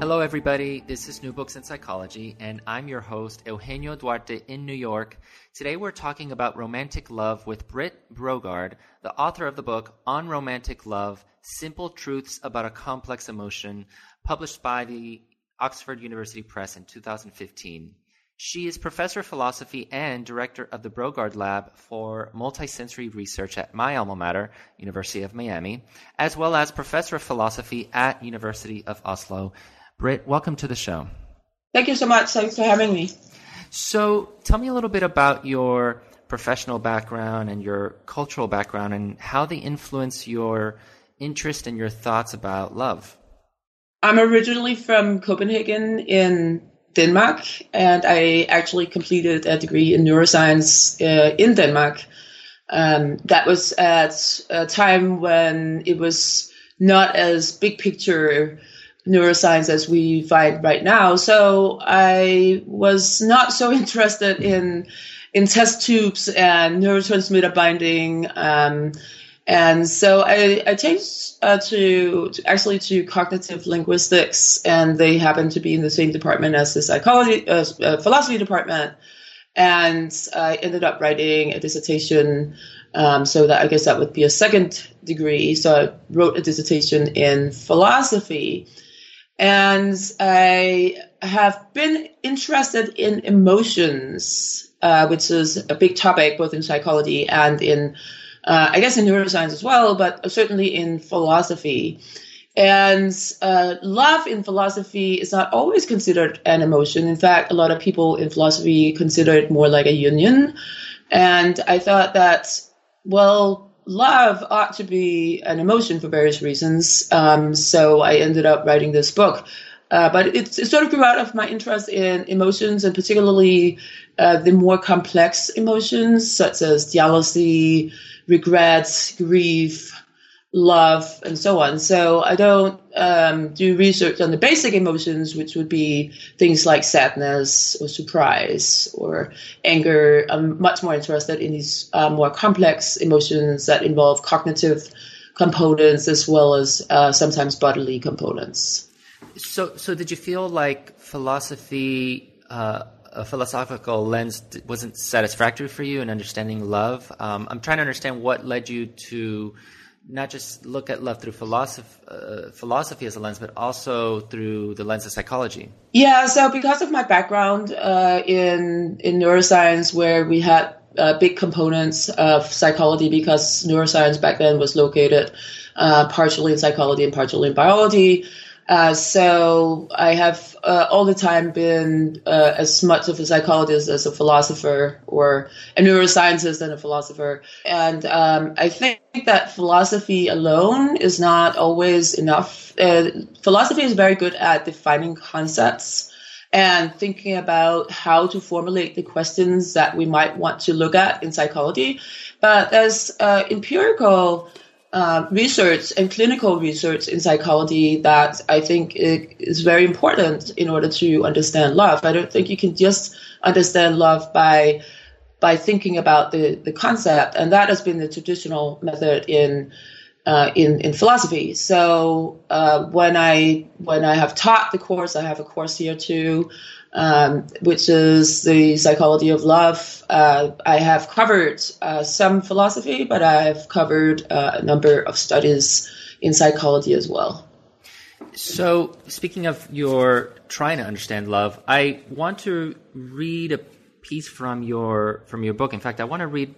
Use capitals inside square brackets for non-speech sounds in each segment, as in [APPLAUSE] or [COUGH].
Hello, everybody. This is New Books in Psychology, and I'm your host, Eugenio Duarte in New York. Today, we're talking about romantic love with Britt Brogaard, the author of the book On Romantic Love Simple Truths About a Complex Emotion, published by the Oxford University Press in 2015. She is professor of philosophy and director of the Brogaard Lab for Multisensory Research at my alma mater, University of Miami, as well as professor of philosophy at University of Oslo. Britt, welcome to the show. Thank you so much. Thanks for having me. So, tell me a little bit about your professional background and your cultural background and how they influence your interest and your thoughts about love. I'm originally from Copenhagen in Denmark, and I actually completed a degree in neuroscience uh, in Denmark. Um, that was at a time when it was not as big picture neuroscience as we find right now. So I was not so [LAUGHS] interested in in test tubes and neurotransmitter binding. Um, and so I, I changed uh, to, to, actually to cognitive linguistics, and they happen to be in the same department as the psychology uh, uh, philosophy department. And I ended up writing a dissertation. Um, so that I guess that would be a second degree. So I wrote a dissertation in philosophy, and I have been interested in emotions, uh, which is a big topic both in psychology and in uh, I guess in neuroscience as well, but certainly in philosophy. And uh, love in philosophy is not always considered an emotion. In fact, a lot of people in philosophy consider it more like a union. And I thought that, well, love ought to be an emotion for various reasons. Um, so I ended up writing this book. Uh, but it, it, sort of grew out of my interest in emotions and particularly uh, the more complex emotions such as jealousy, regrets, grief, love, and so on. So I don't um, do research on the basic emotions, which would be things like sadness or surprise or anger. I'm much more interested in these uh, more complex emotions that involve cognitive components as well as uh, sometimes bodily components. So, so did you feel like philosophy? Uh, a philosophical lens wasn't satisfactory for you in understanding love. Um, I'm trying to understand what led you to not just look at love through philosophy, uh, philosophy as a lens, but also through the lens of psychology. Yeah, so because of my background uh, in in neuroscience, where we had uh, big components of psychology, because neuroscience back then was located uh, partially in psychology and partially in biology. Uh, so I have uh, all the time been uh, as much of a psychologist as a philosopher, or a neuroscientist and a philosopher. And um, I think that philosophy alone is not always enough. Uh, philosophy is very good at defining concepts and thinking about how to formulate the questions that we might want to look at in psychology. But as uh, empirical uh, research and clinical research in psychology that I think is very important in order to understand love. I don't think you can just understand love by by thinking about the, the concept, and that has been the traditional method in uh, in in philosophy. So uh, when I when I have taught the course, I have a course here too um, which is the psychology of love. Uh, I have covered uh, some philosophy, but I have covered uh, a number of studies in psychology as well. So, speaking of your trying to understand love, I want to read a piece from your from your book. In fact, I want to read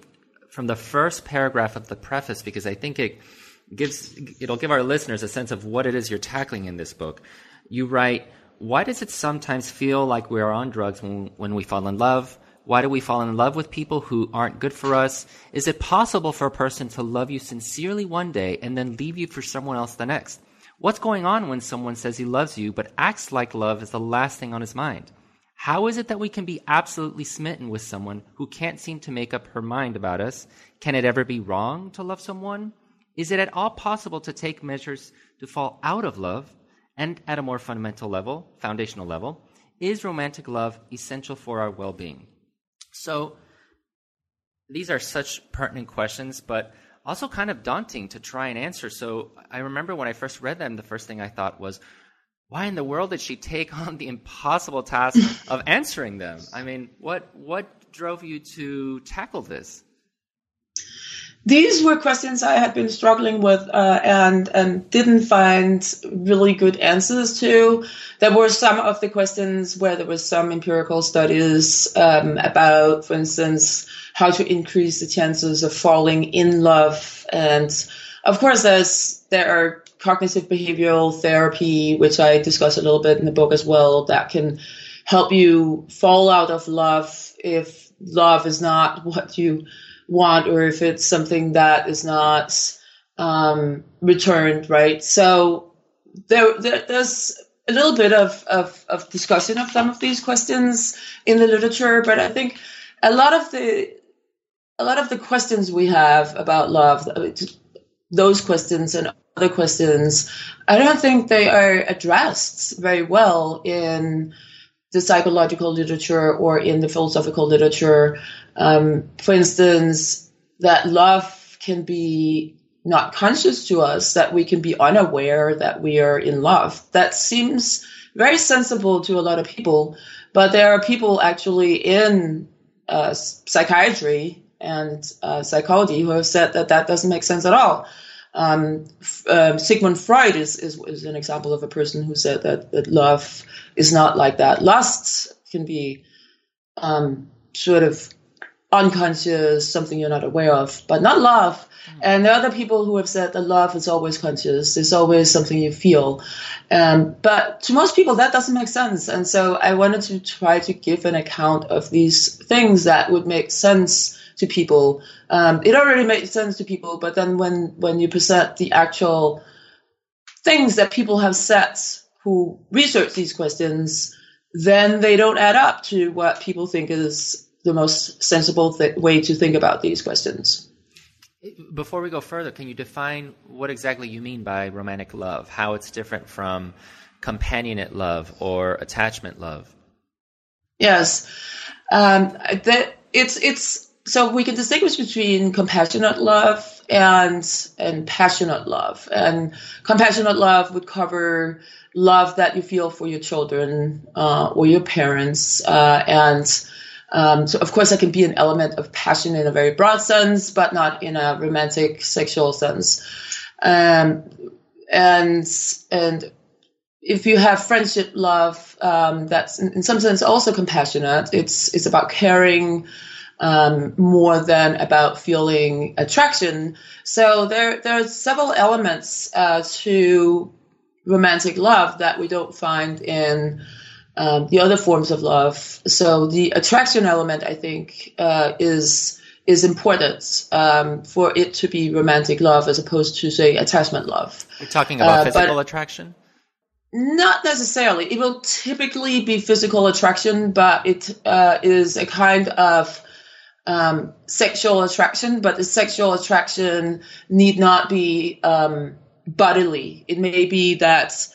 from the first paragraph of the preface because I think it gives it'll give our listeners a sense of what it is you're tackling in this book. You write why does it sometimes feel like we are on drugs when, when we fall in love? Why do we fall in love with people who aren't good for us? Is it possible for a person to love you sincerely one day and then leave you for someone else the next? What's going on when someone says he loves you but acts like love is the last thing on his mind? How is it that we can be absolutely smitten with someone who can't seem to make up her mind about us? Can it ever be wrong to love someone? Is it at all possible to take measures to fall out of love and at a more fundamental level, foundational level, is romantic love essential for our well being? So, these are such pertinent questions, but also kind of daunting to try and answer. So, I remember when I first read them, the first thing I thought was, why in the world did she take [LAUGHS] on the impossible task of answering them? I mean, what what drove you to tackle this? These were questions I had been struggling with uh, and and didn't find really good answers to. There were some of the questions where there was some empirical studies um, about, for instance, how to increase the chances of falling in love, and of course, there's there are cognitive behavioral therapy, which I discuss a little bit in the book as well, that can help you fall out of love if love is not what you want or if it's something that is not um, returned, right? So there, there, there's a little bit of, of, of discussion of some of these questions in the literature, but I think a lot of the a lot of the questions we have about love, those questions and other questions, I don't think they are addressed very well in the psychological literature or in the philosophical literature. Um, for instance, that love can be not conscious to us, that we can be unaware that we are in love. That seems very sensible to a lot of people, but there are people actually in uh, psychiatry and uh, psychology who have said that that doesn't make sense at all. Um, uh, Sigmund Freud is, is, is an example of a person who said that, that love is not like that. Lust can be um, sort of unconscious, something you're not aware of, but not love. Mm. And there are other people who have said that love is always conscious. It's always something you feel. Um, but to most people, that doesn't make sense. And so I wanted to try to give an account of these things that would make sense to people. Um, it already made sense to people, but then when when you present the actual things that people have said who research these questions, then they don't add up to what people think is the most sensible th- way to think about these questions. Before we go further, can you define what exactly you mean by romantic love? How it's different from companionate love or attachment love? Yes, um, that it's it's so we can distinguish between compassionate love and and passionate love. And compassionate love would cover love that you feel for your children uh, or your parents, uh, and um, so of course there can be an element of passion in a very broad sense, but not in a romantic sexual sense. Um, and and if you have friendship love, um, that's in, in some sense also compassionate. It's it's about caring um, more than about feeling attraction. So there, there are several elements uh, to romantic love that we don't find in um, the other forms of love. So the attraction element, I think, uh, is is important um, for it to be romantic love as opposed to say attachment love. We're talking about uh, physical attraction. Not necessarily. It will typically be physical attraction, but it uh, is a kind of um, sexual attraction, but the sexual attraction need not be um, bodily. It may be that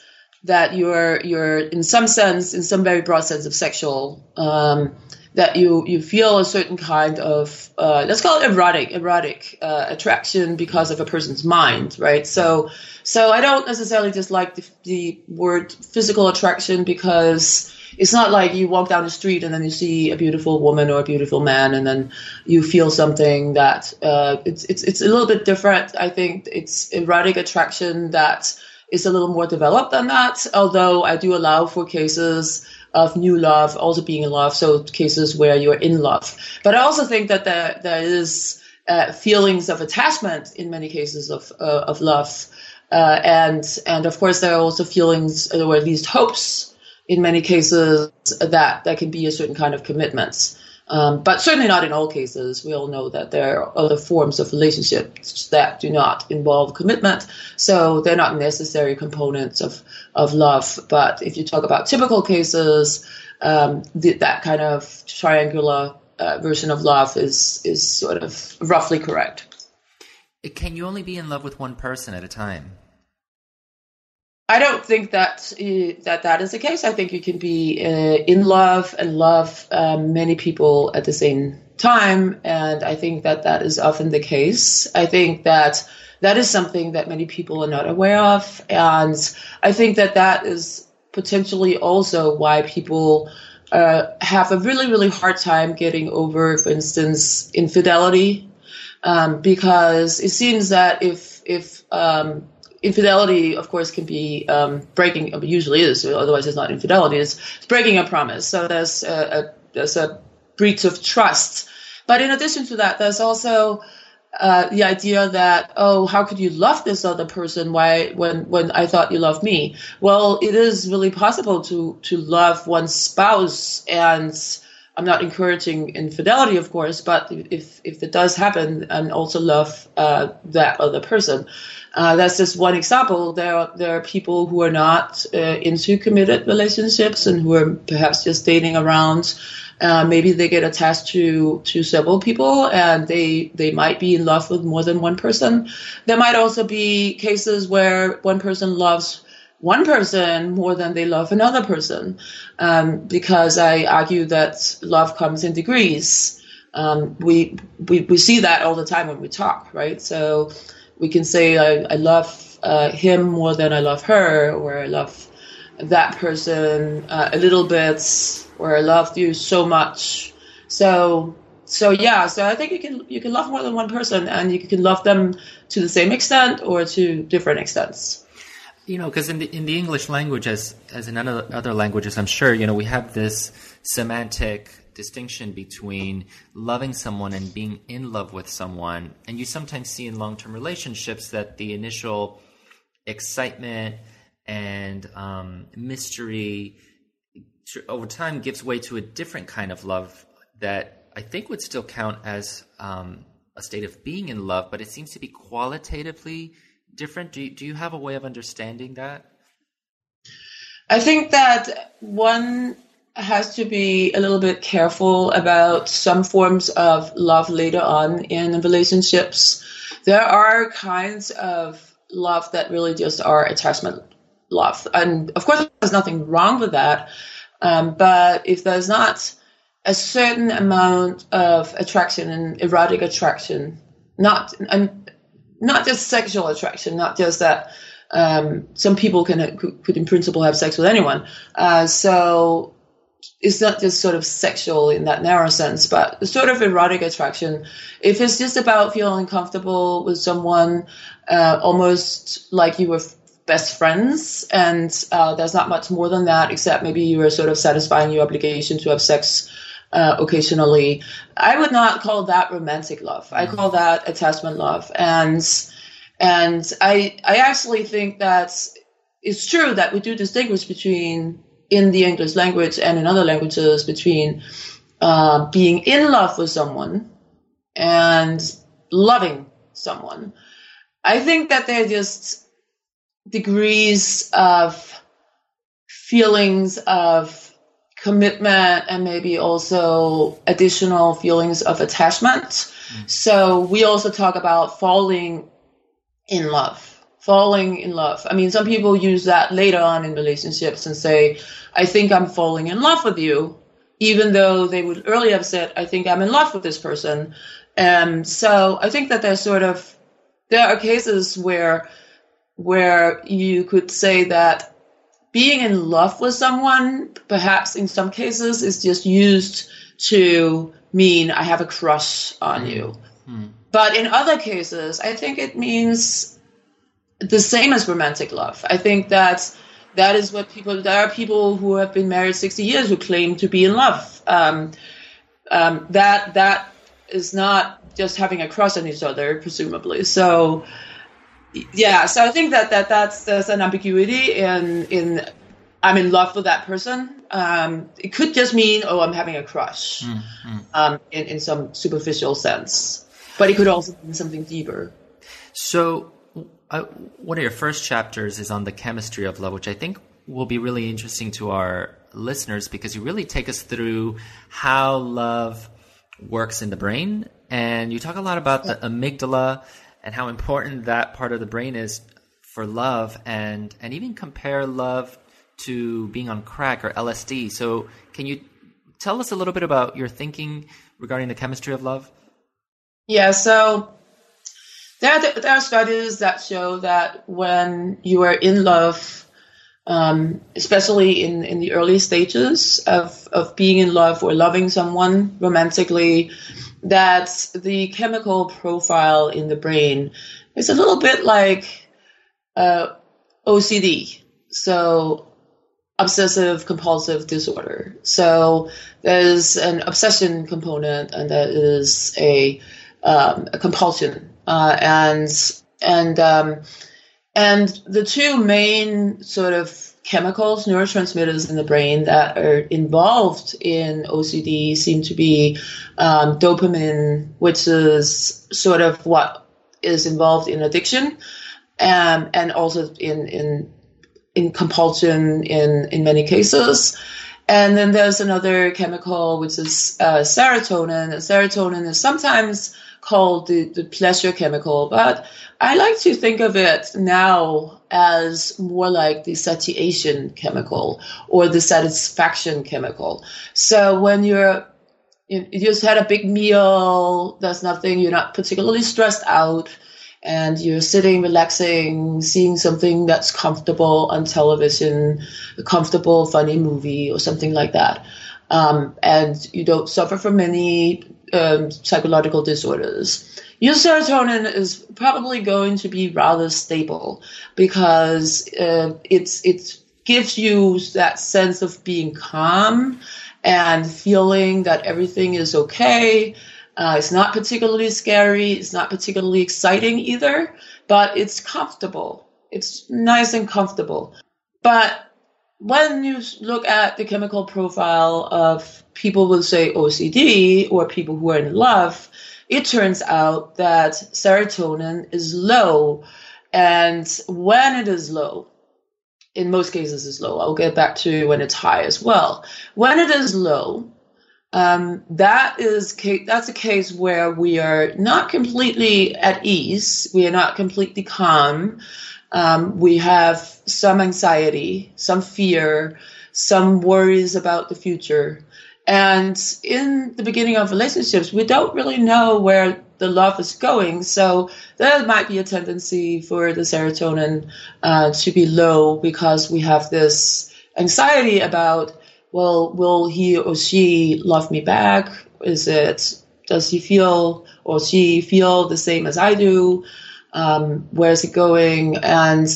that you're you're in some sense, in some very broad sense of sexual, um, that you you feel a certain kind of uh, let's call it erotic erotic uh, attraction because of a person's mind, right? So so I don't necessarily dislike the, the word physical attraction because it's not like you walk down the street and then you see a beautiful woman or a beautiful man and then you feel something that uh, it's it's it's a little bit different. I think it's erotic attraction that is a little more developed than that. Although I do allow for cases of new love also being in love, so cases where you're in love. But I also think that there there is uh, feelings of attachment in many cases of uh, of love. Uh, and and of course there are also feelings or at least hopes in many cases that that can be a certain kind of commitments. Um, but certainly not in all cases. We all know that there are other forms of relationships that do not involve commitment, so they're not necessary components of of love. But if you talk about typical cases, um, the, that kind of triangular uh, version of love is is sort of roughly correct. Can you only be in love with one person at a time? I don't think that uh, that that is the case. I think you can be uh, in love and love um, many people at the same time, and I think that that is often the case. I think that that is something that many people are not aware of, and I think that that is potentially also why people uh, have a really, really hard time getting over, for instance, infidelity, um, because it seems that if if um, infidelity, of course, can be um, breaking. Usually is, otherwise it's not infidelity. It's, it's breaking a promise. So there's a, a, there's a breach of trust. But in addition to that, there's also uh, the idea that oh, how could you love this other person? Why when when I thought you loved me? Well, it is really possible to to love one's spouse and. I'm not encouraging infidelity, of course, but if if it does happen, and also love uh, that other person, uh, that's just one example. There are, there are people who are not uh, into committed relationships and who are perhaps just dating around. Uh, maybe they get attached to to several people and they they might be in love with more than one person. There might also be cases where one person loves one person more than they love another person, um, because I argue that love comes in degrees. Um, we, we we see that all the time when we talk, right? So we can say I, I love uh, him more than I love her, or I love that person uh, a little bit, or I love you so much. So so yeah, so I think you can you can love more than one person, and you can love them to the same extent or to different extents. You know, because in the in the English language, as as in other other languages, I'm sure you know we have this semantic distinction between loving someone and being in love with someone. And you sometimes see in long term relationships that the initial excitement and um, mystery over time gives way to a different kind of love that I think would still count as um, a state of being in love, but it seems to be qualitatively different. Do you, do you have a way of understanding that? I think that one has to be a little bit careful about some forms of love later on in relationships. There are kinds of love that really just are attachment love. And of course, there's nothing wrong with that. Um, but if there's not a certain amount of attraction and erotic attraction, not and not just sexual attraction, not just that um, some people can could in principle have sex with anyone. Uh, so it's not just sort of sexual in that narrow sense, but sort of erotic attraction. If it's just about feeling comfortable with someone, uh, almost like you were best friends, and uh, there's not much more than that, except maybe you are sort of satisfying your obligation to have sex uh, occasionally. I would not call that romantic love. I call that attachment love, and and I I actually think that it's true that we do distinguish between in the English language and in other languages between uh, being in love with someone and loving someone. I think that they're just degrees of feelings of commitment and maybe also additional feelings of attachment. Mm. So we also talk about falling in love falling in love. I mean, some people use that later on in relationships and say, I think I'm falling in love with you, even though they would earlier have said, I think I'm in love with this person. And so I think that there's sort of, there are cases where, where you could say that being in love with someone, perhaps in some cases, is just used to mean I have a crush on mm. you. Mm. But in other cases, I think it means the same as romantic love. I think that that is what people. There are people who have been married sixty years who claim to be in love. Um, um, that that is not just having a crush on each other, presumably. So, yeah. So I think that that that's there's an ambiguity in in I'm in love with that person. Um, it could just mean oh I'm having a crush, mm-hmm. um, in in some superficial sense, but it could also mean something deeper. So uh, one of your first chapters is on the chemistry of love, which I think will be really interesting to our listeners because you really take us through how love works in the brain. And you talk a lot about the amygdala and how important that part of the brain is for love and, and even compare love to being on crack or LSD. So, can you tell us a little bit about your thinking regarding the chemistry of love? Yeah, so there are, there are studies that show that when you are in love, um, especially in, in the early stages of, of being in love or loving someone romantically, that the chemical profile in the brain is a little bit like uh, OCD. So obsessive compulsive disorder. So there's an obsession component, and there is a, um, a compulsion, uh, and and um, and the two main sort of chemicals, neurotransmitters in the brain that are involved in OCD seem to be um, dopamine, which is sort of what is involved in addiction, um, and also in in in compulsion in in many cases. And then there's another chemical which is uh, serotonin. And serotonin is sometimes called the, the pleasure chemical, but I like to think of it now as more like the satiation chemical or the satisfaction chemical. So when you're you, just had a big meal, there's nothing, you're not particularly stressed out, and you're sitting, relaxing, seeing something that's comfortable on television, a comfortable, funny movie or something like that. Um, and you don't suffer from any um, psychological disorders. Your serotonin is probably going to be rather stable because uh, it's it gives you that sense of being calm and feeling that everything is okay. Uh, it's not particularly scary. It's not particularly exciting either, but it's comfortable. It's nice and comfortable. But when you look at the chemical profile of people will say OCD or people who are in love, it turns out that serotonin is low. And when it is low, in most cases is low. I'll get back to when it's high as well. When it is low, um, that is that's a case where we are not completely at ease. We are not completely calm. Um, we have some anxiety, some fear, some worries about the future. And in the beginning of relationships, we don't really know where the love is going. So there might be a tendency for the serotonin uh, to be low because we have this anxiety about, well, will he or she love me back? Is it, does he feel or she feel the same as I do? Um, where's it going? And,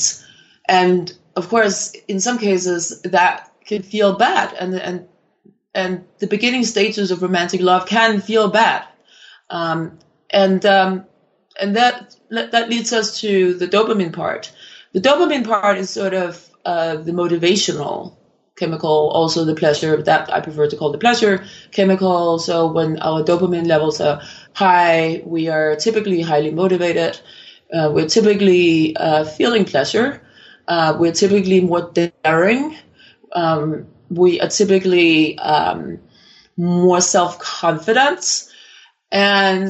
and of course, in some cases that can feel bad and, and and the beginning stages of romantic love can feel bad, um, and um, and that that leads us to the dopamine part. The dopamine part is sort of uh, the motivational chemical, also the pleasure that I prefer to call the pleasure chemical. So when our dopamine levels are high, we are typically highly motivated. Uh, we're typically uh, feeling pleasure. Uh, we're typically more daring. Um, we are typically um, more self confident. And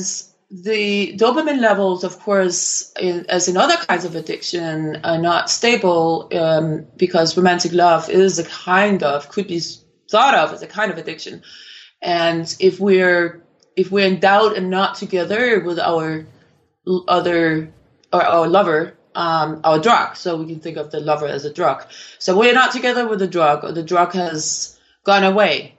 the dopamine levels, of course, in, as in other kinds of addiction, are not stable um, because romantic love is a kind of, could be thought of as a kind of addiction. And if we're if we're in doubt and not together with our other or our lover, um, our drug. So we can think of the lover as a drug. So we're not together with the drug, or the drug has gone away.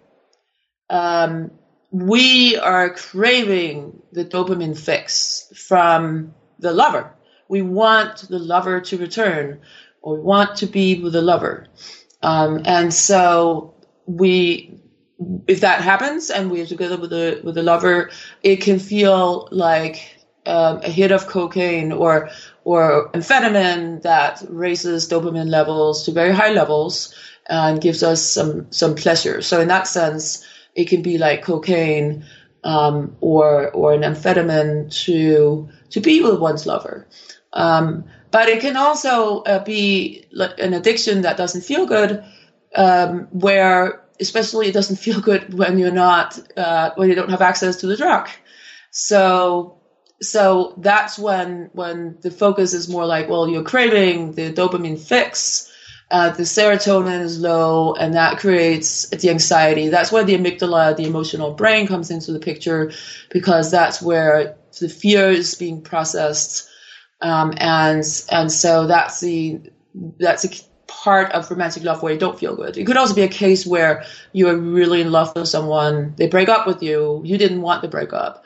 Um, we are craving the dopamine fix from the lover. We want the lover to return, or we want to be with the lover. Um, and so we, if that happens and we're together with the with the lover, it can feel like um, a hit of cocaine or or amphetamine that raises dopamine levels to very high levels and gives us some some pleasure. So in that sense, it can be like cocaine um, or or an amphetamine to to be with one's lover. Um, but it can also uh, be an addiction that doesn't feel good, um, where especially it doesn't [LAUGHS] feel good when you're not uh, when you don't have access to the drug. So so that's when when the focus is more like, well, you're craving the dopamine fix. Uh, the serotonin is low, and that creates the anxiety. That's where the amygdala, the emotional brain, comes into the picture, because that's where the fear is being processed, um, and and so that's the that's a part of romantic love where you don't feel good. It could also be a case where you're really in love with someone, they break up with you, you didn't want the breakup.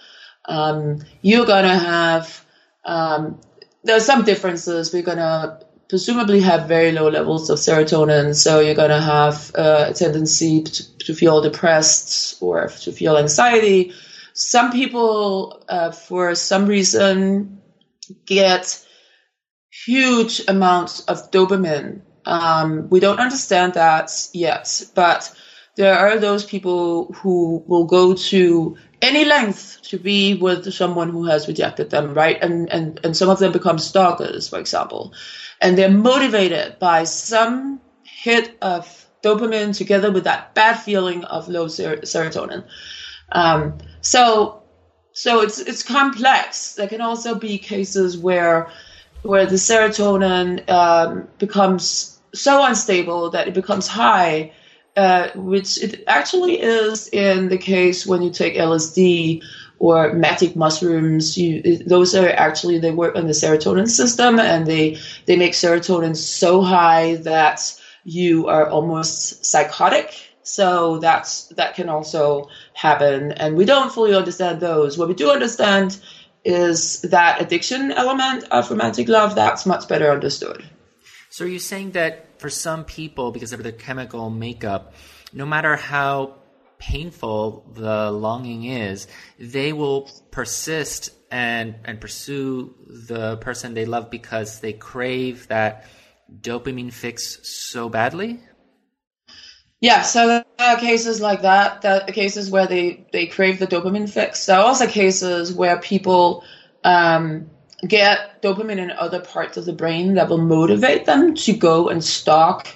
Um, you're gonna have um, there are some differences. We're gonna presumably have very low levels of serotonin, so you're gonna have uh, a tendency to, to, feel depressed or to feel anxiety. Some people, uh, for some reason, get huge amounts of dopamine. Um, we don't understand that yet, but there are those people who will go to any length to be with someone who has rejected them, right? And and and some of them become stalkers, for example, and they're motivated by some hit of dopamine together with that bad feeling of low ser- serotonin. Um, so so it's it's complex. There can also be cases where where the serotonin um, becomes so unstable that it becomes high uh, which it actually is in the case when you take LSD or magic mushrooms. You, those are actually they work on the serotonin system, and they they make serotonin so high that you are almost psychotic. So that's that can also happen, and we don't fully understand those. What we do understand is that addiction element of romantic love that's much better understood. So are you saying that for some people, because of their chemical makeup, no matter how painful the longing is, they will persist and and pursue the person they love because they crave that dopamine fix so badly? Yeah, so there are cases like that, that cases where they, they crave the dopamine fix. There are also cases where people um, get dopamine in other parts of the brain that will motivate them to go and stalk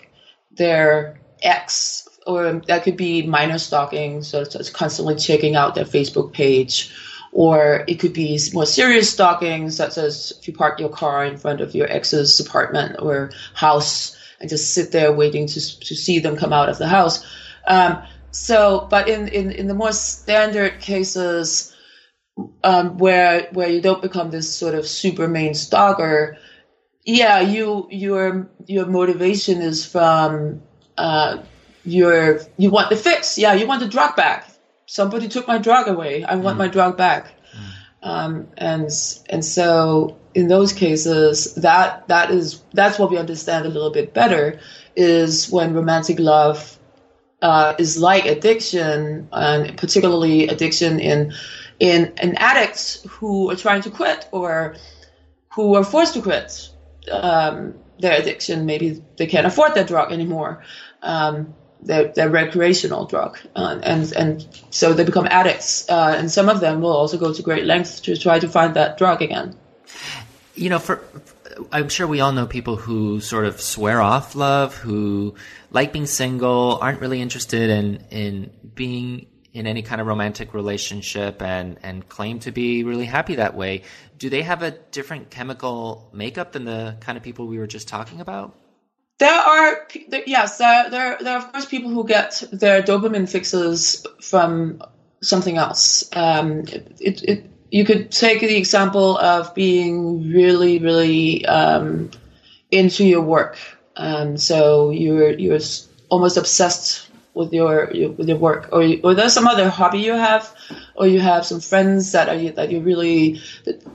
their ex, or that could be minor stalking, so it's, constantly checking out their Facebook page, or it could be more serious stalking, such as if you park your car in front of your ex's apartment or house and just sit there waiting to to see them come out of the house. Um, so, but in, in, in the more standard cases, um, where where you don't become this sort of super main stalker. Yeah, you your your motivation is from uh, your you want the fix. Yeah, you want the drug back. Somebody took my drug away. I want mm. my drug back. Mm. Um, and and so in those cases, that that is that's what we understand a little bit better is when romantic love uh, is like addiction, and particularly addiction in in, in addicts who are trying to quit or who are forced to quit um, their addiction. Maybe they can't afford that drug anymore, um, their, their recreational drug, uh, and and so they become addicts. Uh, and some of them will also go to great lengths to try to find that drug again. You know, for I'm sure we all know people who sort of swear off love, who like being single, aren't really interested in in being in any kind of romantic relationship and, and claim to be really happy that way, do they have a different chemical makeup than the kind of people we were just talking about? There are, yes, there, there, there are of course people who get their dopamine fixes from something else. Um, it, it, you could take the example of being really, really um, into your work. Um, so you're you're almost obsessed with your, with your work, or or there's some other hobby you have, or you have some friends that are that you really.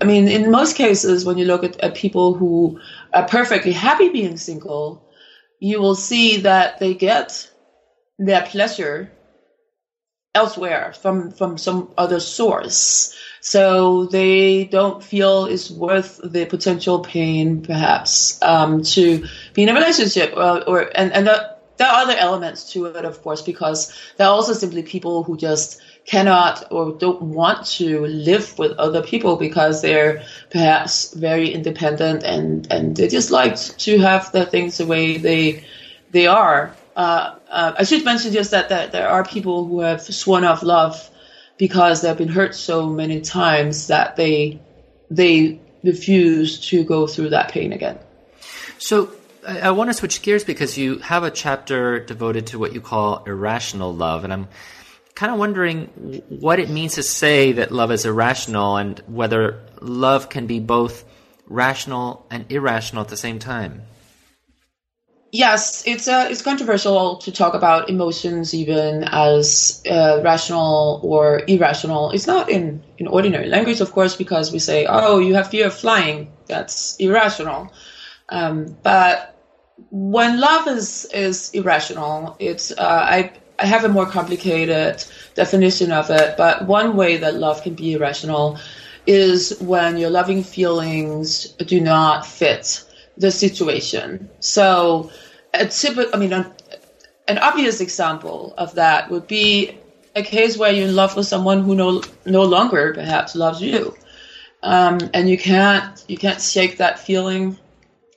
I mean, in most cases, when you look at, at people who are perfectly happy being single, you will see that they get their pleasure elsewhere from from some other source. So they don't feel it's worth the potential pain, perhaps, um, to be in a relationship, or, or and and. The, there are other elements to it, of course, because there are also simply people who just cannot or don't want to live with other people because they're perhaps very independent and, and they just like to have the things the way they they are. Uh, uh, I should mention just that, that there are people who have sworn off love because they've been hurt so many times that they they refuse to go through that pain again. So I, want to switch gears because you have a chapter devoted to what you call irrational love, and I'm kind of wondering what it means to say that love is irrational and whether love can be both rational and irrational at the same time. yes, it's uh, it's controversial to talk about emotions even as uh, rational or irrational. It's not in in ordinary language, of course, because we say, "Oh, you have fear of flying." That's irrational. Um, but when love is is irrational, it's uh, I I have a more complicated definition of it. But one way that love can be irrational is when your loving feelings do not fit the situation. So, a typical, I mean, a, an obvious example of that would be a case where you're in love with someone who no no longer perhaps loves you, um, and you can't you can't shake that feeling.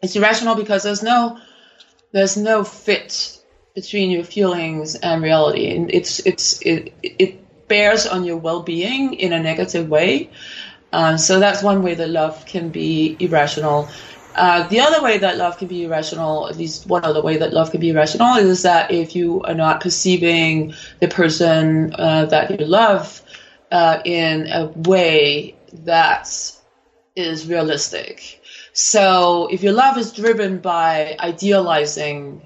It's irrational because there's no there's no fit between your feelings and reality, and it's it's it it bears on your well-being in a negative way. Um, so that's one way that love can be irrational. Uh, the other way that love can be irrational, at least one other way that love can be irrational, is that if you are not perceiving the person uh, that you love uh, in a way that is realistic. So if your love is driven by idealizing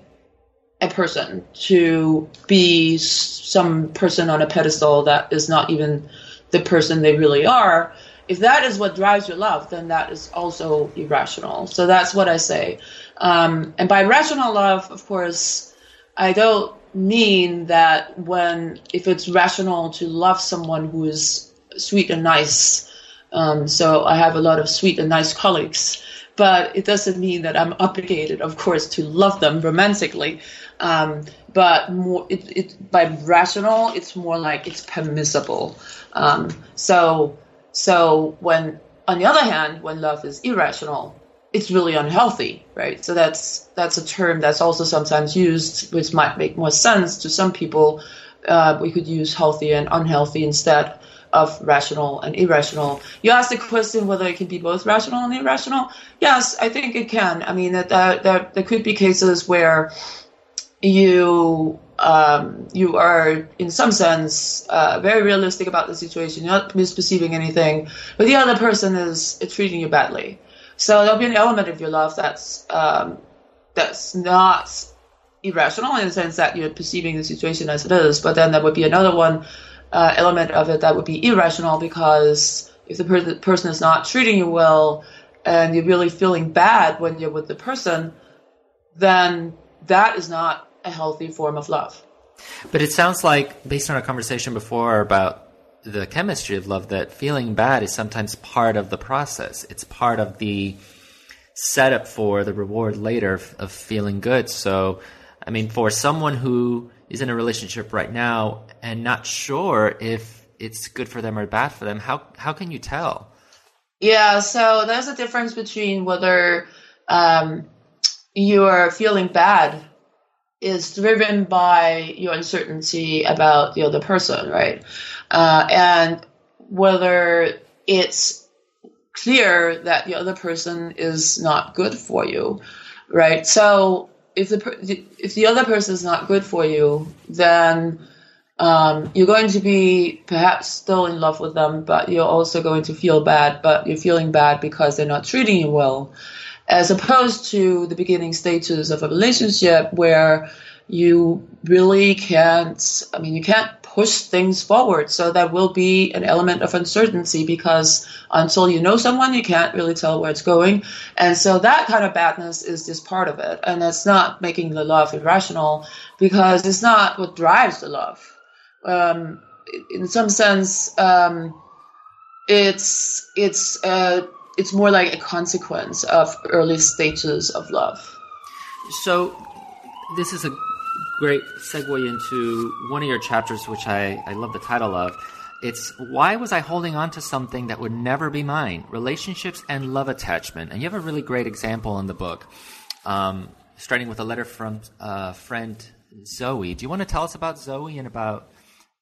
a person to be some person on a pedestal that is not even the person they really are, if that is what drives your love, then that is also irrational. So that's what I say. Um, and by rational love, of course, I don't mean that when if it's rational to love someone who is sweet and nice. Um, so I have a lot of sweet and nice colleagues, but it doesn't mean that I'm obligated, of course, to love them romantically. Um, but more, it, it, by rational, it's more like it's permissible. Um, so so when, on the other hand, when love is irrational, it's really unhealthy, right? So that's that's a term that's also sometimes used, which might make more sense to some people. Uh, we could use healthy and unhealthy instead of rational and irrational. You asked the question whether it can be both rational and irrational. Yes, I think it can. I mean, that there, there could be cases where you um, you are in some sense uh, very realistic about the situation. You're not misperceiving anything, but the other person is, treating you badly. So there'll be an element of your love that's um, that's not irrational in the sense that you're perceiving the situation as it is, but then there would be another one uh, element of it that would be irrational because if the per- person is not treating you well and you're really feeling bad when you're with the person, then that is not a healthy form of love. But it sounds like, based on our conversation before about the chemistry of love, that feeling bad is sometimes part of the process. It's part of the setup for the reward later of feeling good. So, I mean, for someone who is in a relationship right now and not sure if it's good for them or bad for them, how how can you tell? Yeah, so there's a difference between whether um, you are feeling bad is driven by your uncertainty about the other person, right? Uh, and whether it's clear that the other person is not good for you, right? So if the if the other person is not good for you, then um, you're going to be perhaps still in love with them, but you're also going to feel bad. But you're feeling bad because they're not treating you well as opposed to the beginning stages of a relationship where you really can't i mean you can't push things forward so there will be an element of uncertainty because until you know someone you can't really tell where it's going. And so that kind of badness is just part of it. And it's not making the love irrational because it's not what drives the love um, in some sense um, it's it's uh, it's more like a consequence of early stages of love. So, this is a great segue into one of your chapters, which I, I love the title of. It's Why Was I Holding On to Something That Would Never Be Mine? Relationships and Love Attachment. And you have a really great example in the book, um, starting with a letter from uh, friend Zoe. Do you want to tell us about Zoe and about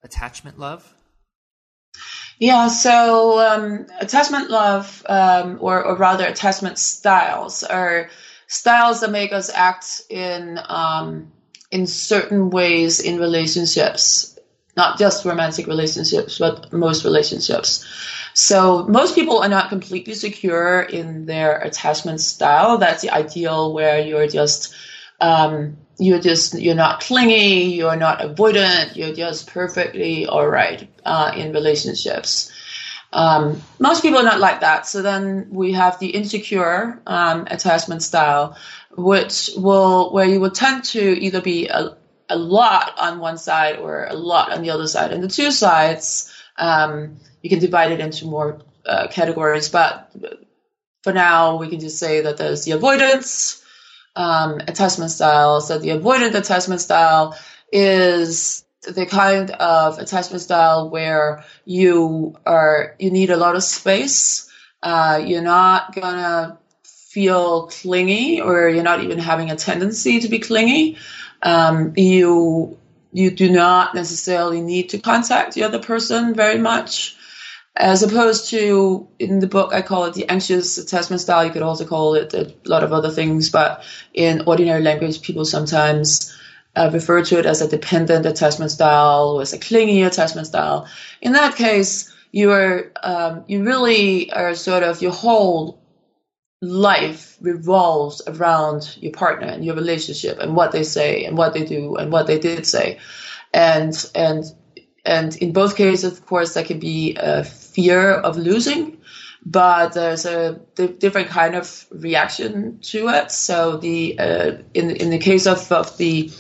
attachment love? Yeah, so um, attachment love, um, or, or rather attachment styles, are styles that make us act in um, in certain ways in relationships, not just romantic relationships, but most relationships. So most people are not completely secure in their attachment style. That's the ideal where you're just um, you're just you're not clingy, you're not avoidant, you're just perfectly all right uh, in relationships. Um, most people are not like that. So then we have the insecure um, attachment style, which will where you will tend to either be a, a lot on one side or a lot on the other side. And the two sides, um, you can divide it into more uh, categories, but for now we can just say that there's the avoidance um, attachment style. So the avoidant attachment style is the kind of attachment style where you are you need a lot of space. Uh, you're not gonna feel clingy, or you're not even having a tendency to be clingy. Um, you you do not necessarily need to contact the other person very much, as opposed to in the book I call it the anxious attachment style. You could also call it a lot of other things, but in ordinary language, people sometimes uh, refer to it as a dependent attachment style or as a clingy attachment style. In that case, you are um, you really are sort of you whole life revolves around your partner and your relationship and what they say and what they do and what they did say, and and and in both cases, of course, there can be a fear of losing but there's a different kind of reaction to it. So the uh, in in the case of, of the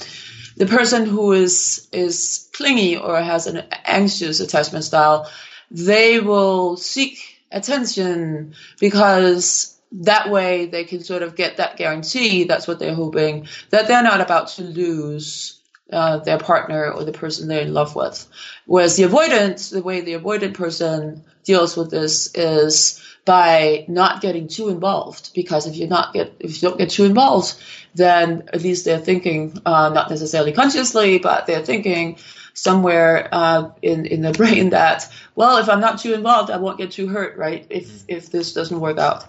the person who is is clingy or has an anxious attachment style, they will seek attention because that way they can sort of get that guarantee. That's what they're hoping that they're not about to lose uh, their partner or the person they're in love with. Whereas the avoidant, the way the avoidant person deals with this is by not getting too involved. Because if you not get if you don't get too involved, then at least they're thinking, uh, not necessarily consciously, but they're thinking somewhere uh, in in the [LAUGHS] brain that, well, if I'm not too involved, I won't get too hurt, right? If if this doesn't work out.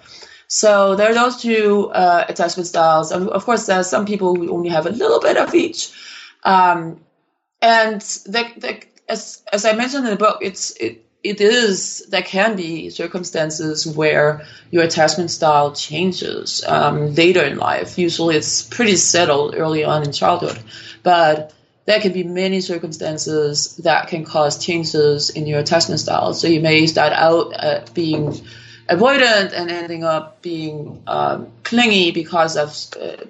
So there are those two uh, attachment styles. And of course, there are some people who only have a little bit of each. Um, and as as I mentioned in the book, it's it it is there can be circumstances where your attachment style changes um, later in life. Usually, it's pretty settled early on in childhood, but there can be many circumstances that can cause changes in your attachment style. So you may start out uh, being avoidant and ending up being um, clingy because of uh,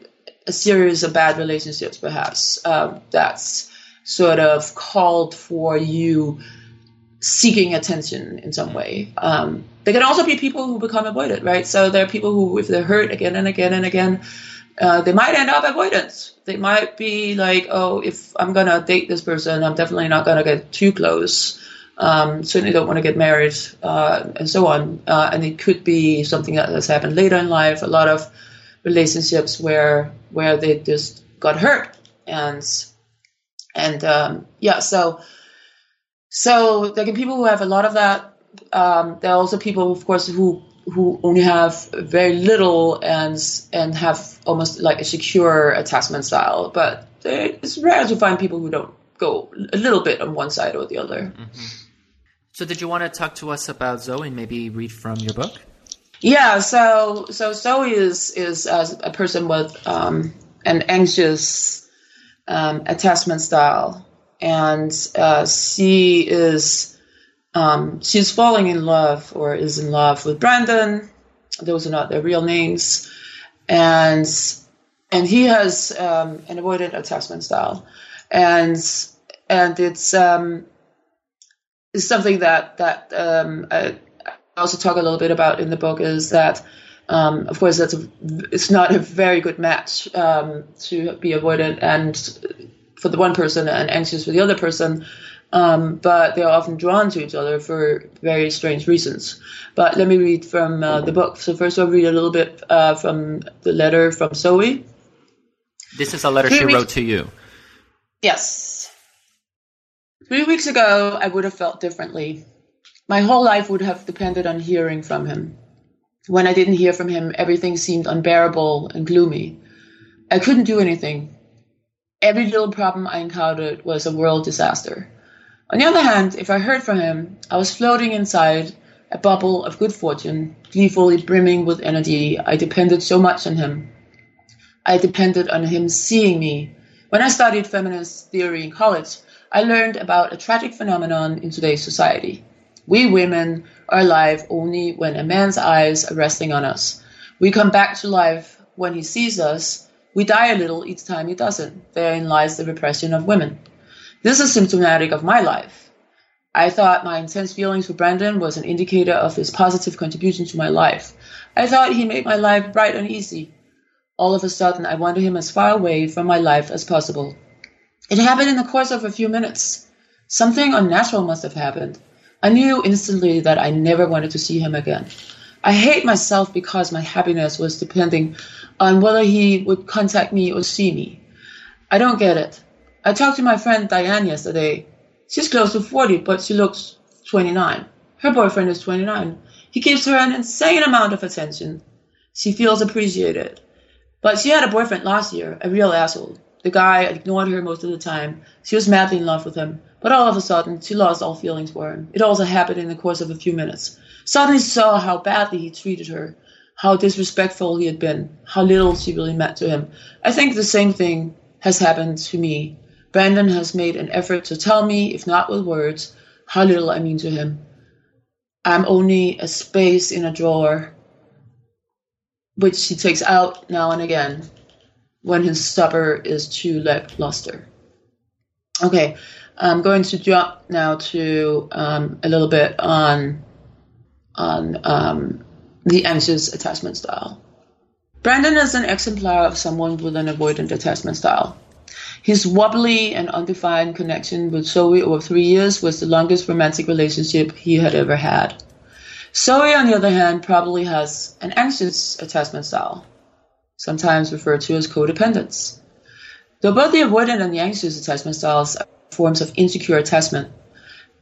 a series of bad relationships, perhaps. Um, that's sort of called for you seeking attention in some way. Um, there can also be people who become avoidant, right? So there are people who, if they're hurt again and again and again, uh, they might end up avoidant. They might be like, oh, if I'm gonna date this person, I'm definitely not gonna get too close. Um, certainly don't want to get married, uh, and so on. Uh, and it could be something that has happened later in life. A lot of relationships where where they just got hurt, and and um, yeah, so so there can be people who have a lot of that. Um, there are also people, of course, who who only have very little and and have almost like a secure attachment style. But it's rare to find people who don't go a little bit on one side or the other. Mm-hmm. So, did you want to talk to us about Zoe and maybe read from your book? Yeah. So, so Zoe is is uh, a person with um, an anxious um, attachment style and uh, she is um, she's falling in love or is in love with Brandon. Those are not their real names, and and he has um, an avoidant attachment style, and and it's um, it's something that that um, I also talk a little bit about in the book is that. Um, of course, that's a, it's not a very good match um, to be avoidant and for the one person and anxious for the other person. Um, but they are often drawn to each other for very strange reasons. But let me read from uh, the book. So first, I'll read a little bit uh, from the letter from Zoe. This is a letter she wrote to you. Yes. Three weeks ago, I would have felt differently. My whole life would have depended on hearing from him. When I didn't hear from him, everything seemed unbearable and gloomy. I couldn't do anything every little problem I encountered was a world disaster. On the other hand, if I heard from him, I was floating inside a bubble of good fortune, gleefully brimming with energy. I depended so much on him. I depended on him seeing me. When I studied feminist theory in college, I learned about a tragic phenomenon in today's society. We women are alive only when a man's eyes are resting on us. We come back to life when he sees us. We die a little each time he doesn't. Therein lies the repression of women. This is symptomatic of my life. I thought my intense feelings for Brandon was an indicator of his positive contribution to my life. I thought he made my life bright and easy. All of a sudden, I wanted him as far away from my life as possible. It happened in the course of a few minutes. Something unnatural must have happened. I knew instantly that I never wanted to see him again. I hate myself because my happiness was depending on whether he would contact me or see me. I don't get it. I talked to my friend Diane yesterday. She's close to 40, but she looks 29. Her boyfriend is 29. He gives her an insane amount of attention. She feels appreciated. But she had a boyfriend last year, a real asshole. The guy ignored her most of the time. She was madly in love with him. But all of a sudden, she lost all feelings for him. It also happened in the course of a few minutes. Suddenly saw how badly he treated her, how disrespectful he had been, how little she really meant to him. I think the same thing has happened to me. Brandon has made an effort to tell me, if not with words, how little I mean to him. I'm only a space in a drawer, which he takes out now and again when his supper is too lackluster. Okay, I'm going to jump now to um, a little bit on on um, the anxious attachment style. Brandon is an exemplar of someone with an avoidant attachment style. His wobbly and undefined connection with Zoe over three years was the longest romantic relationship he had ever had. Zoe, on the other hand, probably has an anxious attachment style sometimes referred to as codependence. Though both the avoidant and the anxious attachment styles are forms of insecure attachment,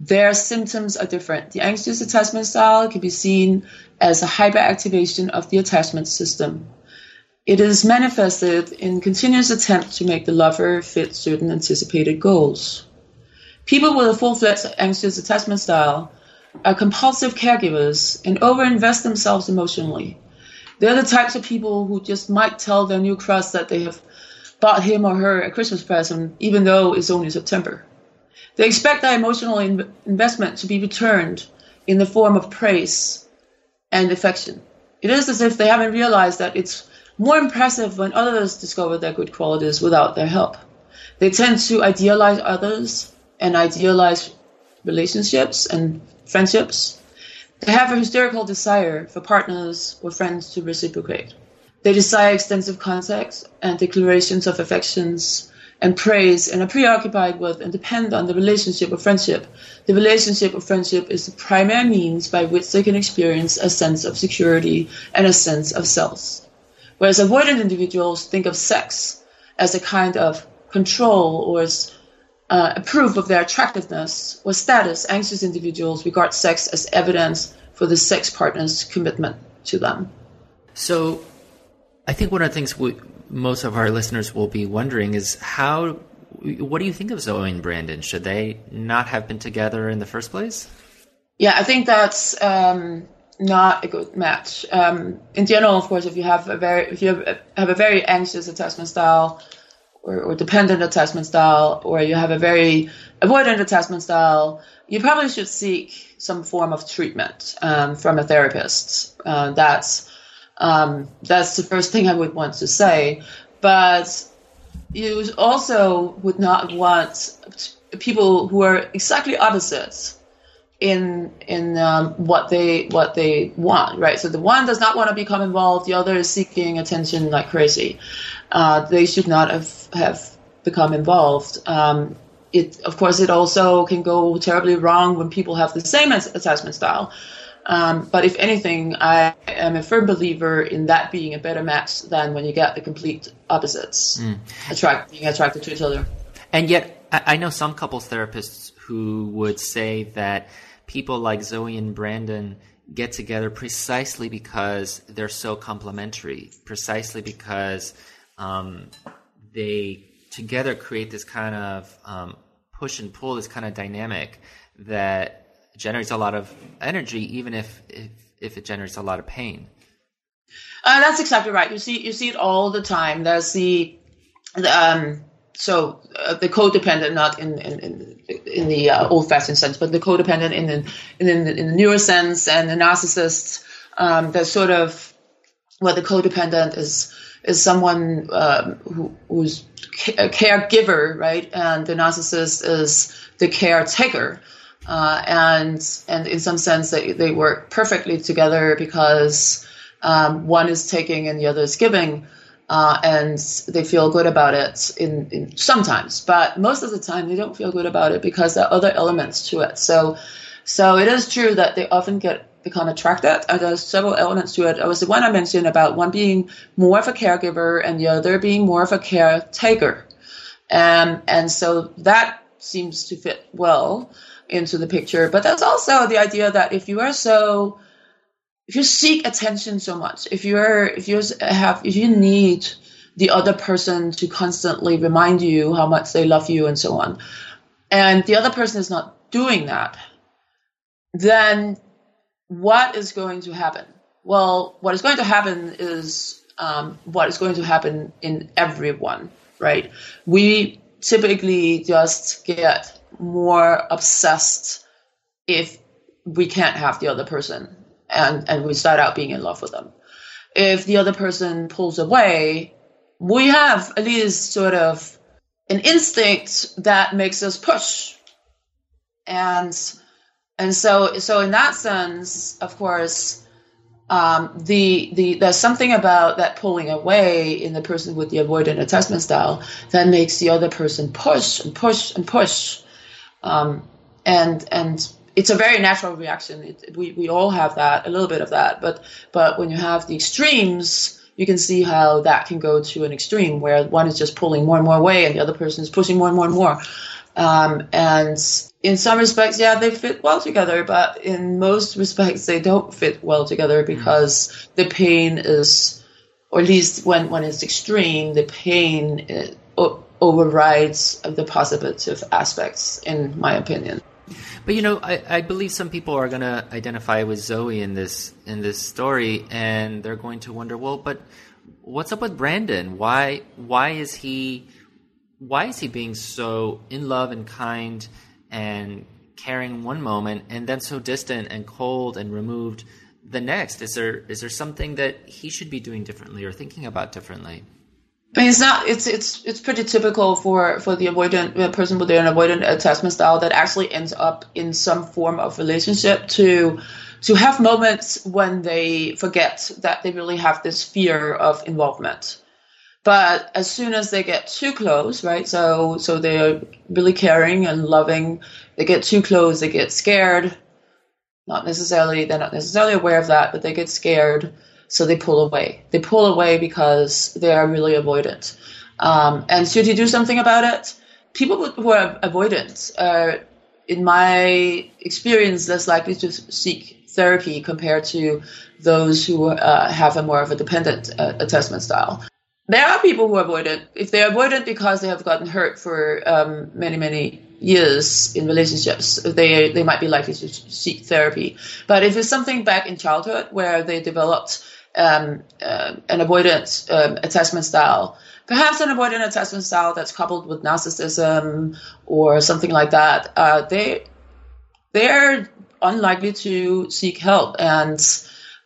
their symptoms are different. The anxious attachment style can be seen as a hyperactivation of the attachment system. It is manifested in continuous attempt to make the lover fit certain anticipated goals. People with a full-fledged anxious attachment style are compulsive caregivers and overinvest themselves emotionally. They're the types of people who just might tell their new crush that they have bought him or her a Christmas present, even though it's only September. They expect that emotional in- investment to be returned in the form of praise and affection. It is as if they haven't realized that it's more impressive when others discover their good qualities without their help. They tend to idealize others and idealize relationships and friendships they have a hysterical desire for partners or friends to reciprocate. They desire extensive contact and declarations of affections and praise and are preoccupied with and depend on the relationship of friendship. The relationship of friendship is the primary means by which they can experience a sense of security and a sense of self. Whereas avoidant individuals think of sex as a kind of control or as uh, a proof of their attractiveness or status, anxious individuals regard sex as evidence for the sex partner's commitment to them. So, I think one of the things we, most of our listeners will be wondering is how. What do you think of Zoe and Brandon? Should they not have been together in the first place? Yeah, I think that's um, not a good match. Um, in general, of course, if you have a very if you have, have a very anxious attachment style, or, or dependent attachment style, or you have a very avoidant attachment style, you probably should seek some form of treatment um, from a therapist. Uh, that's um, that's the first thing I would want to say. But you also would not want people who are exactly opposites in in um, what they what they want, right? So the one does not want to become involved, the other is seeking attention like crazy. Uh, they should not have have become involved. Um, it of course it also can go terribly wrong when people have the same attachment style. Um, but if anything, I am a firm believer in that being a better match than when you get the complete opposites mm. attract being attracted to each other. And yet, I know some couples therapists who would say that people like Zoe and Brandon get together precisely because they're so complementary, precisely because um, they together create this kind of um, push and pull, this kind of dynamic that generates a lot of energy, even if, if, if it generates a lot of pain. Uh, that's exactly right. You see, you see it all the time. There's the, the um, so uh, the codependent, not in in, in, in the uh, old-fashioned sense, but the codependent in the, in, the, in the newer sense, and the narcissist. Um, there's sort of where the codependent is is someone um, who, who's a caregiver, right, and the narcissist is the caretaker. Uh, and and in some sense they, they work perfectly together because um, one is taking and the other is giving uh, and they feel good about it in, in, sometimes, but most of the time they don't feel good about it because there are other elements to it. So, so it is true that they often get become attracted. Uh, there's several elements to it. It was the one I mentioned about one being more of a caregiver and the other being more of a caretaker, um, and so that seems to fit well into the picture. But there's also the idea that if you are so if you seek attention so much, if you're if you have if you need the other person to constantly remind you how much they love you and so on, and the other person is not doing that, then what is going to happen? Well, what is going to happen is um, what is going to happen in everyone, right? We typically just get more obsessed if we can't have the other person and and we start out being in love with them. If the other person pulls away, we have at least sort of an instinct that makes us push. And and so so in that sense, of course, um, the the there's something about that pulling away in the person with the avoidant attachment style that makes the other person push and push and push. Um, and and it's a very natural reaction. It, we we all have that, a little bit of that, but but when you have the extremes, you can see how that can go to an extreme where one is just pulling more and more away, and the other person is pushing more and more and more. Um, and in some respects, yeah, they fit well together, but in most respects, they don't fit well together because mm. the pain is, or at least when when it's extreme, the pain uh, overrides the positive aspects, in my opinion. But you know, I, I believe some people are going to identify with Zoe in this in this story, and they're going to wonder, well, but what's up with Brandon? Why why is he why is he being so in love and kind and caring one moment, and then so distant and cold and removed the next? Is there is there something that he should be doing differently or thinking about differently? I mean, it's not. It's it's it's pretty typical for for the avoidant uh, person with an avoidant attachment style that actually ends up in some form of relationship to to have moments when they forget that they really have this fear of involvement. But as soon as they get too close, right? So so they're really caring and loving. They get too close, they get scared. Not necessarily they're not necessarily aware of that, but they get scared so they pull away. They pull away because they are really avoidant. Um, and should you do something about it? People who are avoidant are, in my experience, less likely to seek therapy compared to those who uh, have a more of a dependent uh, attachment style. There are people who are avoidant. If they're avoidant because they have gotten hurt for um, many, many years in relationships, they they might be likely to seek therapy. But if it's something back in childhood where they developed um, uh, an avoidant um, attachment style, perhaps an avoidant attachment style that's coupled with narcissism or something like that, uh, they they're unlikely to seek help, and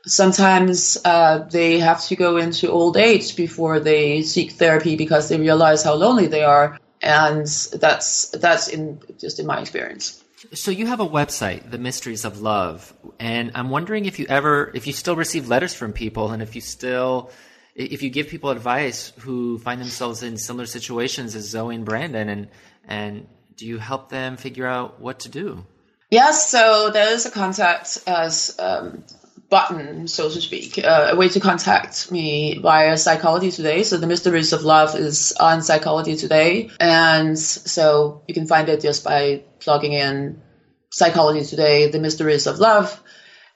sometimes uh, they have to go into old age before they seek therapy because they realize how lonely they are, and that's that's in just in my experience. So you have a website, The Mysteries of Love, and I'm wondering if you ever, if you still receive letters from people, and if you still, if you give people advice who find themselves in similar situations as Zoe and Brandon, and and do you help them figure out what to do? Yes, so there is a contact as um, button, so to speak, uh, a way to contact me via Psychology Today. So the Mysteries of Love is on Psychology Today, and so you can find it just by plugging in Psychology Today, The Mysteries of Love.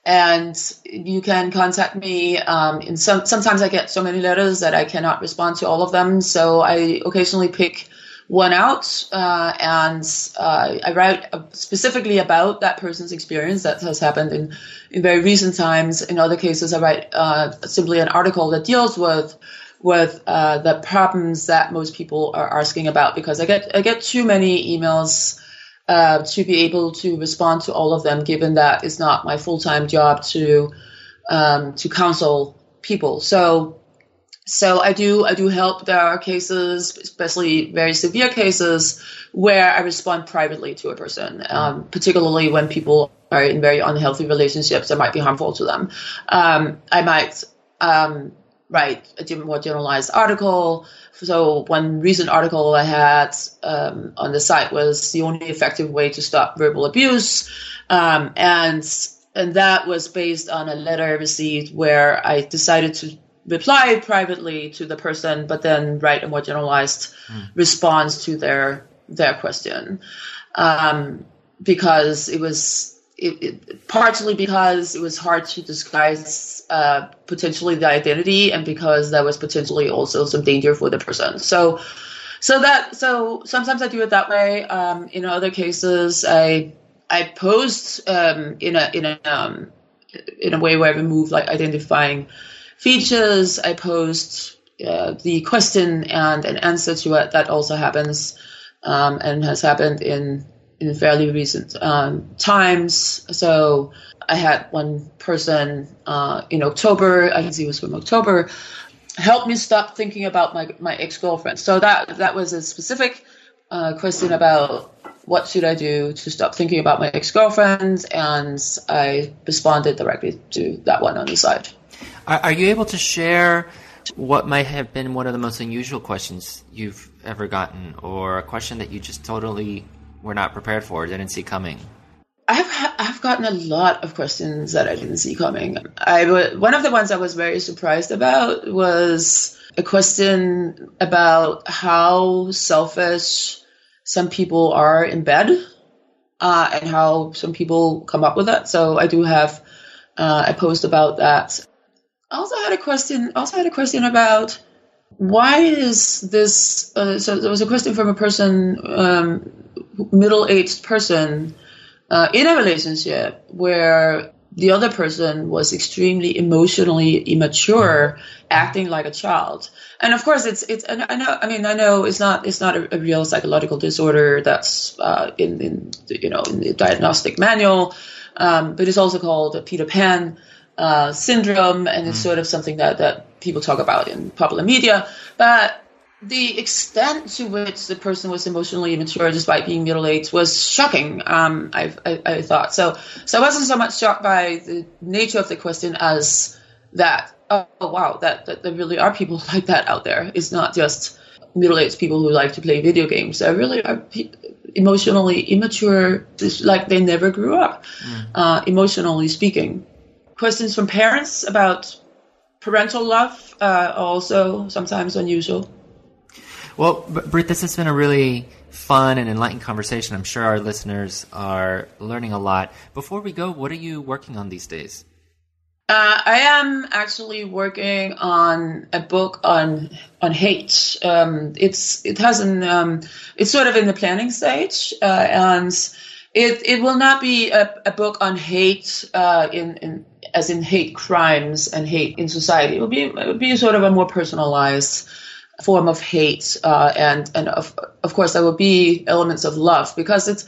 And you can contact me. Um, in some, sometimes I get so many letters that I cannot respond to all of them. So I occasionally pick one out, uh, and uh, I write specifically about that person's experience that has happened in, in very recent times. In other cases, I write uh, simply an article that deals with with uh, the problems that most people are asking about because I get I get too many emails uh, to be able to respond to all of them, given that it's not my full time job to um, to counsel people. So so I do I do help. There are cases, especially very severe cases, where I respond privately to a person, um, particularly when people are in very unhealthy relationships that might be harmful to them. Um, I might um, write a more generalized article. So one recent article I had um, on the site was the only effective way to stop verbal abuse, um, and and that was based on a letter I received where I decided to reply privately to the person, but then write a more generalized mm. response to their their question, um, because it was it, it, partially because it was hard to disguise uh, potentially the identity, and because there was potentially also some danger for the person. So, so that so sometimes I do it that way. Um, in other cases, I I post um, in a in a um, in a way where I remove like identifying features. I post uh, the question and an answer to it. That also happens um, and has happened in in fairly recent um, times. So I had one person uh, in October. I see it was from October. Help me stop thinking about my my ex girlfriend. So that that was a specific uh, question about what should I do to stop thinking about my ex girlfriend, and I responded directly to that one on the side. Are, are you able to share what might have been one of the most unusual questions you've ever gotten, or a question that you just totally were not prepared for, didn't see coming? I've I've gotten a lot of questions that I didn't see coming. I one of the ones I was very surprised about was a question about how selfish some people are in bed, uh, and how some people come up with that. So I do have uh, a post about that. I also had a question. Also had a question about why is this? Uh, so there was a question from a person, um, middle-aged person, uh, in a relationship where the other person was extremely emotionally immature, acting like a child. And of course, it's it's. I know. I mean, I know it's not it's not a, a real psychological disorder that's uh, in in you know in the diagnostic manual, um, but it's also called a Peter Pan uh, syndrome, and it's mm. sort of something that, that people talk about in popular media. But the extent to which the person was emotionally immature despite being middle aged was shocking. Um, I, I, I, thought so. So I wasn't so much shocked by the nature of the question as that. Oh, wow, that, that there really are people [LAUGHS] like that out there. It's not just middle aged people who like to play video games. There really are pe- emotionally immature, like they never grew up, mm. uh, emotionally speaking questions from parents about parental love uh, also sometimes unusual. Well, Britt, this has been a really fun and enlightened conversation. I'm sure our listeners are learning a lot. Before we go, what are you working on these days? Uh, I am actually working on a book on on hate. Um, it's it has an um, it's sort of in the planning stage, uh, and it it will not be a, a book on hate uh, in in as in hate crimes and hate in society. It will be it would be sort of a more personalized form of hate, uh, and and of of course there will be elements of love because it's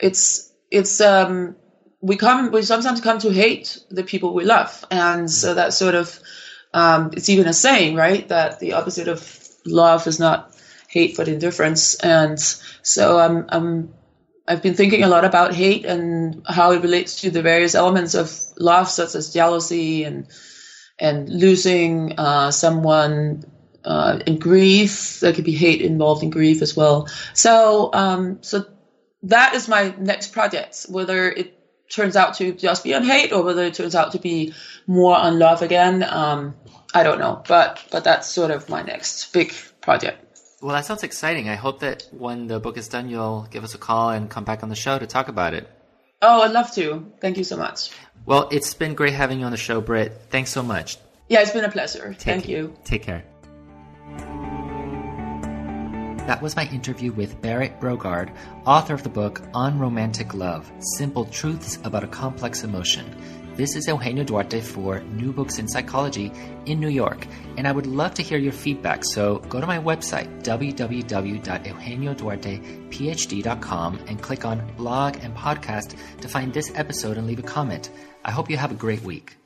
it's it's um we come we sometimes come to hate the people we love, and so that sort of um, it's even a saying, right, that the opposite of love is not hate but indifference, and so I'm I'm I've been thinking a lot about hate and how it relates to the various elements of love, such as jealousy and and losing uh, someone uh, in grief. There could be hate involved in grief as well. So um, so that is my next project. Whether it turns out to just be on hate or whether it turns out to be more on love again, um, I don't know. But but that's sort of my next big project. Well, that sounds exciting. I hope that when the book is done, you'll give us a call and come back on the show to talk about it. Oh, I'd love to. Thank you so much. Well, it's been great having you on the show, Britt. Thanks so much. Yeah, it's been a pleasure. Take Thank you. Take care. That was my interview with Berit Brogaard, author of the book On Romantic Love Simple Truths About a Complex Emotion. This is Eugenio Duarte for New Books in Psychology in New York, and I would love to hear your feedback. So go to my website, www.eugenioduartephd.com, and click on blog and podcast to find this episode and leave a comment. I hope you have a great week.